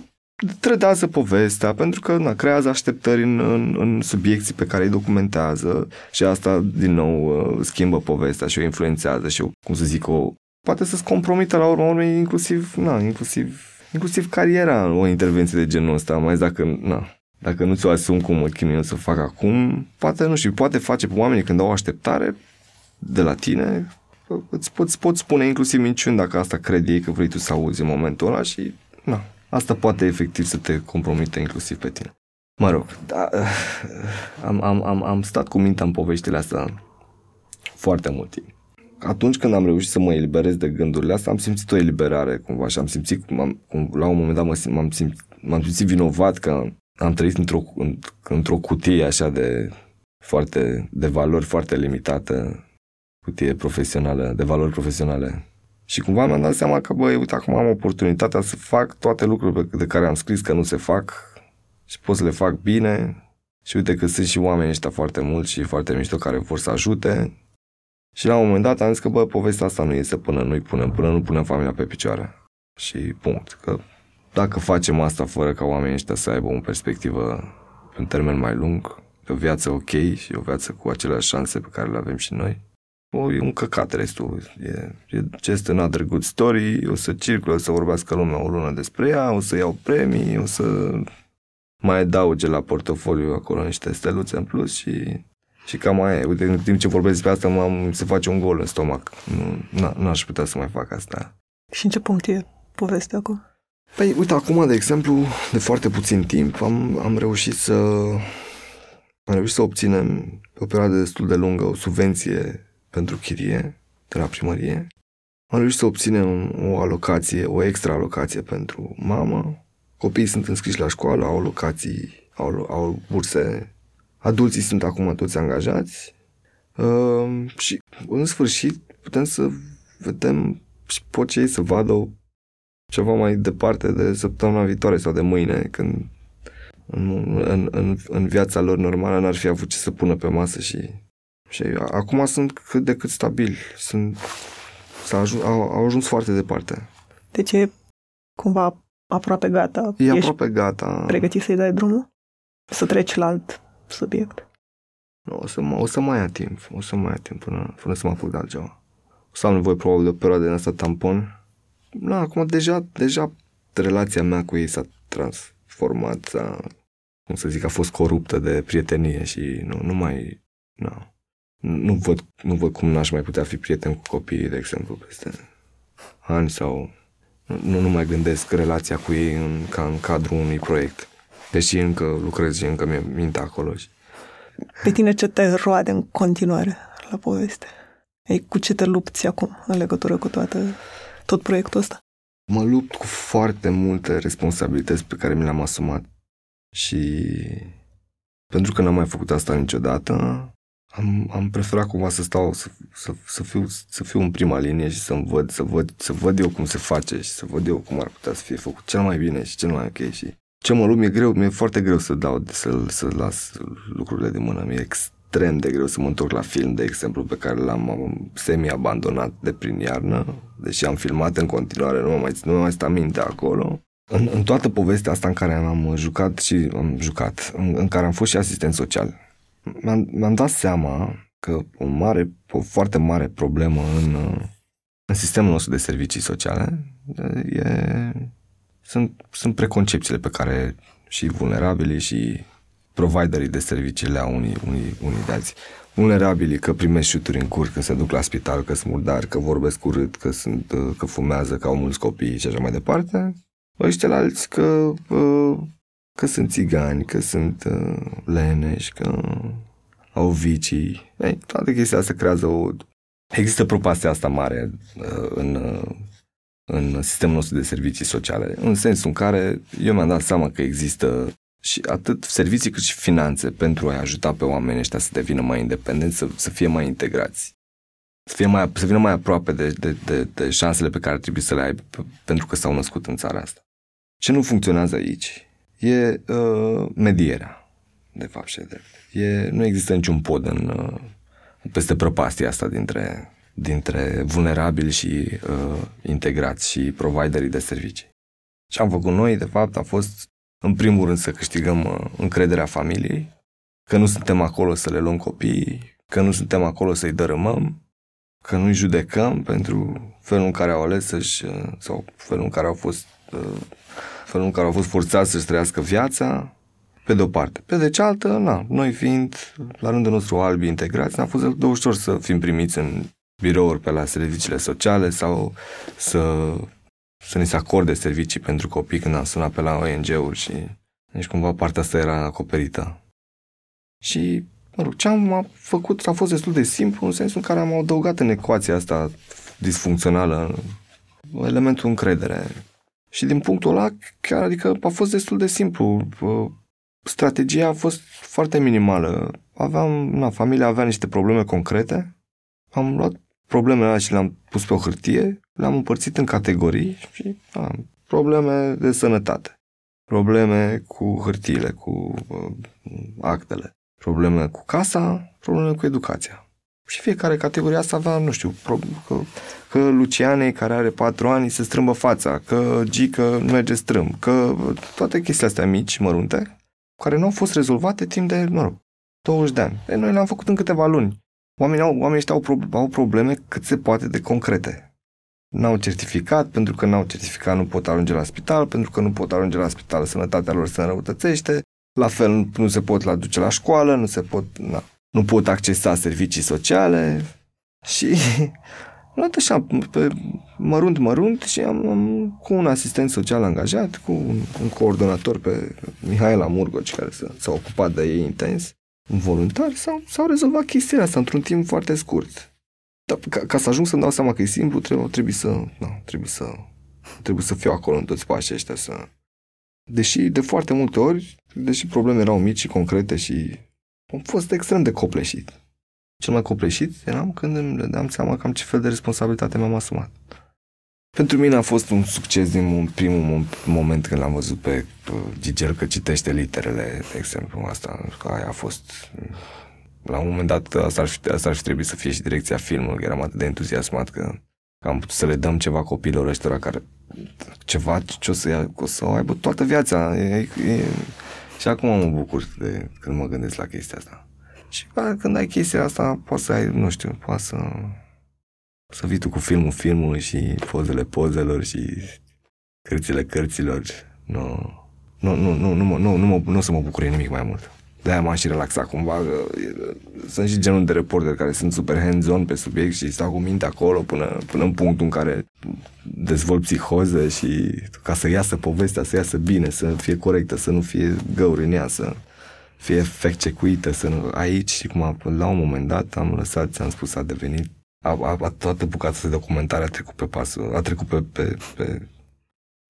trădează povestea, pentru că na, creează așteptări în, în, în subiecții pe care îi documentează și asta, din nou, uh, schimbă povestea și o influențează și, o, cum să zic, o, poate să-ți compromită la urma urmei inclusiv, na, inclusiv, inclusiv cariera o intervenție de genul ăsta, mai ales dacă, na, dacă nu ți-o asum cum mă chinuie să fac acum, poate, nu știu, poate face pe oamenii când au o așteptare de la tine, îți poți, poți spune inclusiv minciuni dacă asta cred ei că vrei tu să auzi în momentul ăla și, na, asta poate efectiv să te compromite inclusiv pe tine. Mă rog, da, am, am, am, am stat cu mintea în poveștile astea foarte mult timp. Atunci când am reușit să mă eliberez de gândurile astea, am simțit o eliberare cumva și am simțit, m-am, cum, la un moment dat mă, sim- m-am, simțit, m-am simțit vinovat că am trăit într-o, în, într-o cutie așa de foarte, de valori foarte limitată, cutie profesională, de valori profesionale. Și cumva mi-am dat seama că, băi, uite, acum am oportunitatea să fac toate lucrurile pe- de care am scris că nu se fac și pot să le fac bine. Și uite că sunt și oameni ăștia foarte mulți și foarte mișto care vor să ajute. Și la un moment dat am zis că, bă, povestea asta nu iese până nu-i punem, până nu punem familia pe picioare. Și punct. Că dacă facem asta fără ca oamenii ăștia să aibă o perspectivă pe un termen mai lung, o viață ok și o viață cu aceleași șanse pe care le avem și noi, o, e un căcat restul. E, e just another good story, o să circule, o să vorbească lumea o lună despre ea, o să iau premii, o să mai adauge la portofoliu acolo niște steluțe în plus și, și cam aia e. Uite, în timp ce vorbesc despre asta, m-am, se face un gol în stomac. Nu, na- n-aș putea să mai fac asta. și în ce punct e povestea acum? Păi, uite, acum, de exemplu, de foarte puțin timp, am, am reușit să am reușit să obținem pe o perioadă destul de lungă o subvenție pentru chirie de la primărie. Am reușit să obținem o alocație, o extra alocație pentru mamă. Copiii sunt înscriși la școală, au locații, au, au burse. Adulții sunt acum toți angajați. Uh, și, în sfârșit, putem să vedem și pot cei să vadă ceva mai departe de săptămâna viitoare sau de mâine, când în, în, în, în viața lor normală n-ar fi avut ce să pună pe masă și, Și acum sunt cât de cât stabil. Sunt, s-a ajuns, au, au ajuns foarte departe. Deci e cumva aproape gata. E aproape gata. pregătit să-i dai drumul? Să treci la alt subiect? Nu, o să, o să mai ia timp. O să mai ia timp până, până să mă apuc de altceva. O să am nevoie probabil de o perioadă din asta tampon. Nu, acum deja, deja relația mea cu ei s-a transformat, s-a, cum să zic, a fost coruptă de prietenie și nu, nu mai, nu, nu văd, nu văd cum n-aș mai putea fi prieten cu copiii, de exemplu, peste ani sau nu, nu mai gândesc relația cu ei în, ca în cadrul unui proiect. Deși încă lucrez și încă mi-e minte acolo. Și... Pe tine ce te roade în continuare la poveste? Ei, cu ce te lupți acum în legătură cu toată, tot proiectul ăsta? Mă lupt cu foarte multe responsabilități pe care mi le-am asumat și pentru că n-am mai făcut asta niciodată, am, am preferat cumva să stau, să, să, să, fiu, să fiu în prima linie și să văd, să văd, să văd eu cum se face și să văd eu cum ar putea să fie făcut cel mai bine și cel mai ok și ce mă lupt, mi-e greu, mi-e foarte greu să dau, să, să las lucrurile de mână, mi-e extrem de greu să mă întorc la film, de exemplu, pe care l-am semi-abandonat de prin iarnă, deși am filmat în continuare, nu mă mai, nu mă mai sta minte acolo. În, în toată povestea asta în care am jucat și am jucat, în, în care am fost și asistent social, mi-am, mi-am dat seama că o mare, o foarte mare problemă în, în sistemul nostru de servicii sociale e, sunt, sunt preconcepțiile pe care și vulnerabilii și providerii de servicii le au unii, unii, unii de alții. Vulnerabilii că primesc șuturi în cur, că se duc la spital, că sunt murdari, că vorbesc urât, că, sunt, că fumează, că au mulți copii și așa mai departe. Ăștia alți că că sunt țigani, că sunt uh, leneși, că au vicii. Ei, toate chestia asta creează o... Există propastea asta mare uh, în, uh, în sistemul nostru de servicii sociale, în sensul în care eu mi-am dat seama că există și atât servicii cât și finanțe pentru a-i ajuta pe oamenii ăștia să devină mai independenți, să, să fie mai integrați. Să, fie mai, să vină mai aproape de, de, de, de șansele pe care trebuie să le ai pentru că s-au născut în țara asta. Ce nu funcționează aici e uh, medierea, de fapt și de e, Nu există niciun pod în, uh, peste prăpastia asta dintre, dintre vulnerabili și uh, integrați și providerii de servicii. Ce am făcut noi, de fapt, a fost, în primul rând, să câștigăm uh, încrederea familiei, că nu suntem acolo să le luăm copiii, că nu suntem acolo să-i dărâmăm, că nu-i judecăm pentru felul în care au ales să-și, uh, sau felul în care au fost uh, felul în care au fost forțați să-și trăiască viața, pe de-o parte. Pe de cealaltă, na, noi fiind la rândul nostru albi integrați, n-a fost de ușor să fim primiți în birouri pe la serviciile sociale sau să, să ni se acorde servicii pentru copii când am sunat pe la ONG-uri și deci cumva partea asta era acoperită. Și, mă rog, ce am făcut a fost destul de simplu, în sensul în care am adăugat în ecuația asta disfuncțională elementul încredere. Și din punctul ăla, chiar, adică a fost destul de simplu. Strategia a fost foarte minimală. Aveam, na, familia avea niște probleme concrete. Am luat problemele alea și le-am pus pe o hârtie, le-am împărțit în categorii și na, probleme de sănătate, probleme cu hârtiile, cu uh, actele, probleme cu casa, probleme cu educația. Și fiecare categorie asta avea, nu știu, pro- că că Luciane, care are patru ani, se strâmbă fața, că Gică nu merge strâmb, că toate chestiile astea mici, mărunte, care nu au fost rezolvate timp de, mă rog, 20 de ani. E, noi le-am făcut în câteva luni. Oamenii, au, oamenii ăștia au, pro- au probleme cât se poate de concrete. N-au certificat, pentru că n-au certificat nu pot ajunge la spital, pentru că nu pot ajunge la spital, sănătatea lor se înrăutățește, la fel nu se pot la duce la școală, nu se pot, na, nu pot accesa servicii sociale și [LAUGHS] luat așa, pe mărunt, mărunt și am, am cu un asistent social angajat, cu un, un coordonator pe Mihaela Murgoci, care s-a ocupat de ei intens, un voluntar, s-au, s-au rezolvat chestiile astea într-un timp foarte scurt. Dar ca, ca să ajung să-mi dau seama că e simplu, trebuie, trebuie să, nu, trebuie să, trebuie să fiu acolo în toți pașii ăștia, să... Deși de foarte multe ori, deși probleme erau mici și concrete și am fost extrem de copleșit cel mai copleșit eram când îmi dădeam seama cam ce fel de responsabilitate mi-am asumat. Pentru mine a fost un succes din primul moment când l-am văzut pe Gigel că citește literele, de exemplu, asta, că aia a fost la un moment dat asta ar fi, asta ar fi trebuit să fie și direcția filmului, că eram atât de entuziasmat că, că am putut să le dăm ceva copiilor ăștia care ceva ce o să, ia, o să o aibă toată viața. E, e, și acum mă bucur de când mă gândesc la chestia asta. Și bă, când ai chestia asta, poți să ai, nu știu, poți să, să vii tu cu filmul filmului și pozele pozelor și cărțile cărților. Nu, nu, nu, nu, nu, nu, nu, nu, nu o să mă bucure nimic mai mult. De-aia m-am și relaxat cumva. Sunt și genul de reporter care sunt super hands-on pe subiect și stau cu minte acolo până, până în punctul în care dezvolt psihoză și ca să iasă povestea, să iasă bine, să fie corectă, să nu fie găuri în ea, să fie fact check să nu... Aici și cum la un moment dat am lăsat, ți-am spus, a devenit a, a, a, toată bucata de documentare a trecut pe pasul, a trecut pe, pe, pe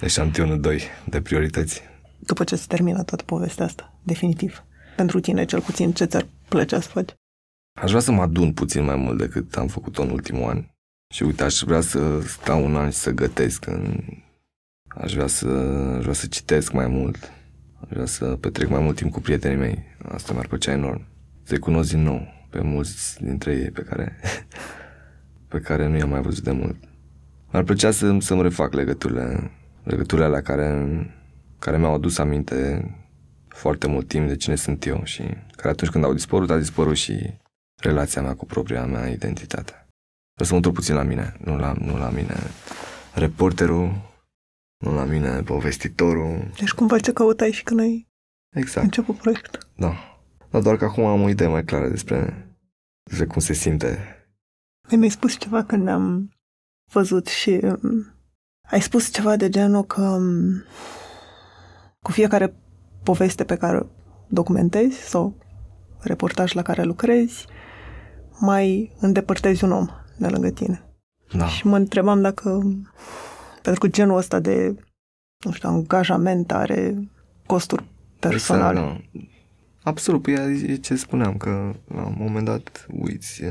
eșantionul 2 de priorități. După ce se termină toată povestea asta, definitiv. Pentru tine, cel puțin, ce ți-ar plăcea să faci? Aș vrea să mă adun puțin mai mult decât am făcut-o în ultimul an. Și uite, aș vrea să stau un an și să gătesc. În... Aș vrea să, aș vrea să citesc mai mult. Aș vrea să petrec mai mult timp cu prietenii mei. Asta mi-ar plăcea enorm. Să-i cunosc din nou pe mulți dintre ei pe care, pe care nu i-am mai văzut de mult. Mi-ar plăcea să, să-mi refac legăturile, legăturile alea care, care mi-au adus aminte foarte mult timp de cine sunt eu și care atunci când au dispărut, a dispărut și relația mea cu propria mea identitate. Vreau să mă întorc puțin la mine, nu la, nu la mine reporterul, nu la mine povestitorul. Deci cumva ce căutai și când ai exact. început proiectul. Da. Dar doar că acum am o idee mai clară despre, despre cum se simte. Mi-ai spus ceva când am văzut și um, ai spus ceva de genul că um, cu fiecare poveste pe care o documentezi sau reportaj la care lucrezi, mai îndepărtezi un om de lângă tine. Da. Și mă întrebam dacă, pentru că genul ăsta de, nu știu, angajament are costuri personale. Exact, nu. Absolut, păi e ce spuneam, că la un moment dat uiți,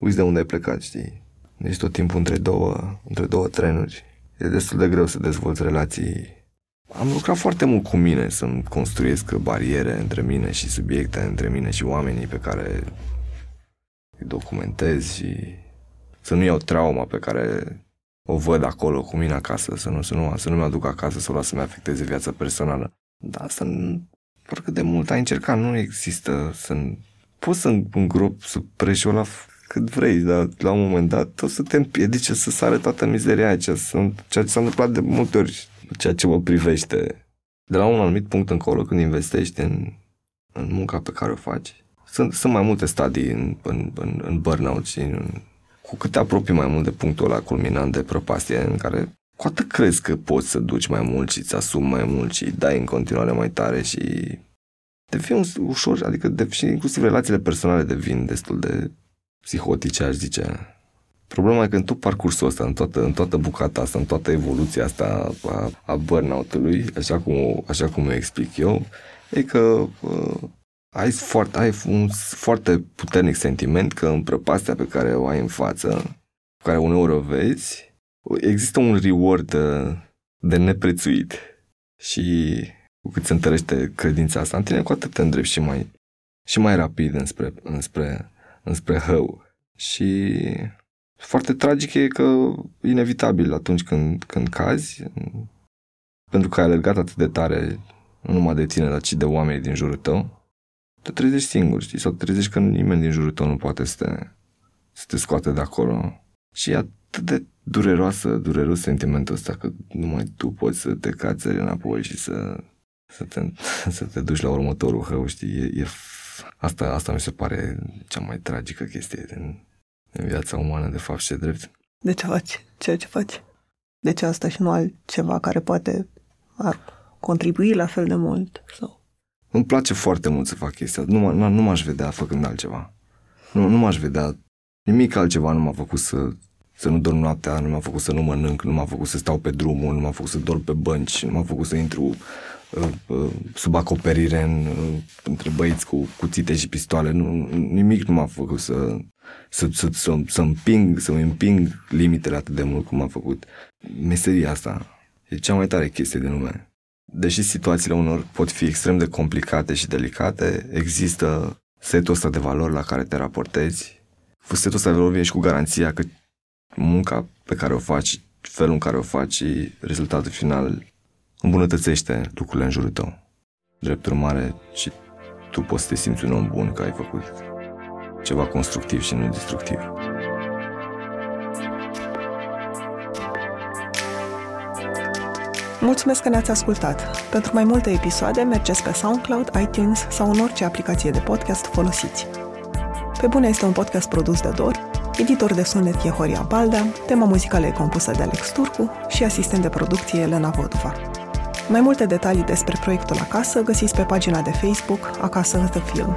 uiți de unde ai plecat, știi? Deci tot timpul între două, între două trenuri. E destul de greu să dezvolți relații am lucrat foarte mult cu mine să-mi construiesc bariere între mine și subiecte, între mine și oamenii pe care îi documentez și să nu iau trauma pe care o văd acolo cu mine acasă, să nu, să nu, să nu mă aduc acasă să o las să-mi afecteze viața personală. Dar asta, oricât de mult ai încercat, nu există să... Poți să îngrop sub preșul la cât vrei, dar la un moment dat o să te împiedice să sară toată mizeria aceea, ceea ce s-a întâmplat de multe ori ceea ce mă privește. De la un anumit punct încolo, când investești în, în munca pe care o faci, sunt, sunt mai multe stadii în, în, în, în burnout și în, cu cât te apropii mai mult de punctul ăla culminant de prăpastie în care cu atât crezi că poți să duci mai mult și îți asumi mai mult și dai în continuare mai tare și devin ușor, adică de, și inclusiv relațiile personale devin destul de psihotice, aș zice. Problema e că în tot parcursul ăsta, în toată, în toată bucata asta, în toată evoluția asta a, a burnout-ului, așa cum, așa cum o explic eu, e că uh, ai, foarte, ai un foarte puternic sentiment că în prăpastia pe care o ai în față, pe care uneori o vezi, există un reward uh, de neprețuit. Și cu cât se întărește credința asta în tine, cu atât te îndrepti și mai, și mai rapid înspre, înspre, înspre hău. Și foarte tragic e că inevitabil atunci când, când cazi, pentru că ai alergat atât de tare, nu numai de tine, dar și de oamenii din jurul tău, te trezești singur, știi? Sau te trezești că nimeni din jurul tău nu poate să te, să te scoate de acolo. Și e atât de dureroasă, dureros sentimentul ăsta că numai tu poți să te cațeri înapoi și să, să, te, [LAUGHS] să te duci la următorul hău, știi? E, e, asta, asta mi se pare cea mai tragică chestie din, în viața umană, de fapt, și drept. De ce faci ceea ce faci? De ce asta și nu altceva care poate ar contribui la fel de mult? Sau? Îmi place foarte mult să fac chestia. Nu, nu, nu m-aș vedea făcând altceva. Nu, nu m-aș vedea. Nimic altceva nu m-a făcut să, să nu dorm noaptea, nu m-a făcut să nu mănânc, nu m-a făcut să stau pe drumul, nu m-a făcut să dorm pe bănci, nu m-a făcut să intru Uh, uh, sub acoperire în, uh, între băieți cu cuțite și pistoale. Nu, nimic nu m-a făcut să, să, să, să, să împing, să împing limitele atât de mult cum a făcut. Meseria asta e cea mai tare chestie din lume. Deși situațiile unor pot fi extrem de complicate și delicate, există setul ăsta de valori la care te raportezi, setul ăsta de valori ești cu garanția că munca pe care o faci, felul în care o faci, rezultatul final îmbunătățește lucrurile în jurul tău. Drept urmare, și tu poți să te simți un om bun că ai făcut ceva constructiv și nu destructiv. Mulțumesc că ne-ați ascultat! Pentru mai multe episoade, mergeți pe SoundCloud, iTunes sau în orice aplicație de podcast folosiți. Pe bune este un podcast produs de Dor, editor de sunet e Horia Balda, tema muzicală e compusă de Alex Turcu și asistent de producție Elena Vodova. Mai multe detalii despre proiectul Acasă găsiți pe pagina de Facebook Acasă The Film.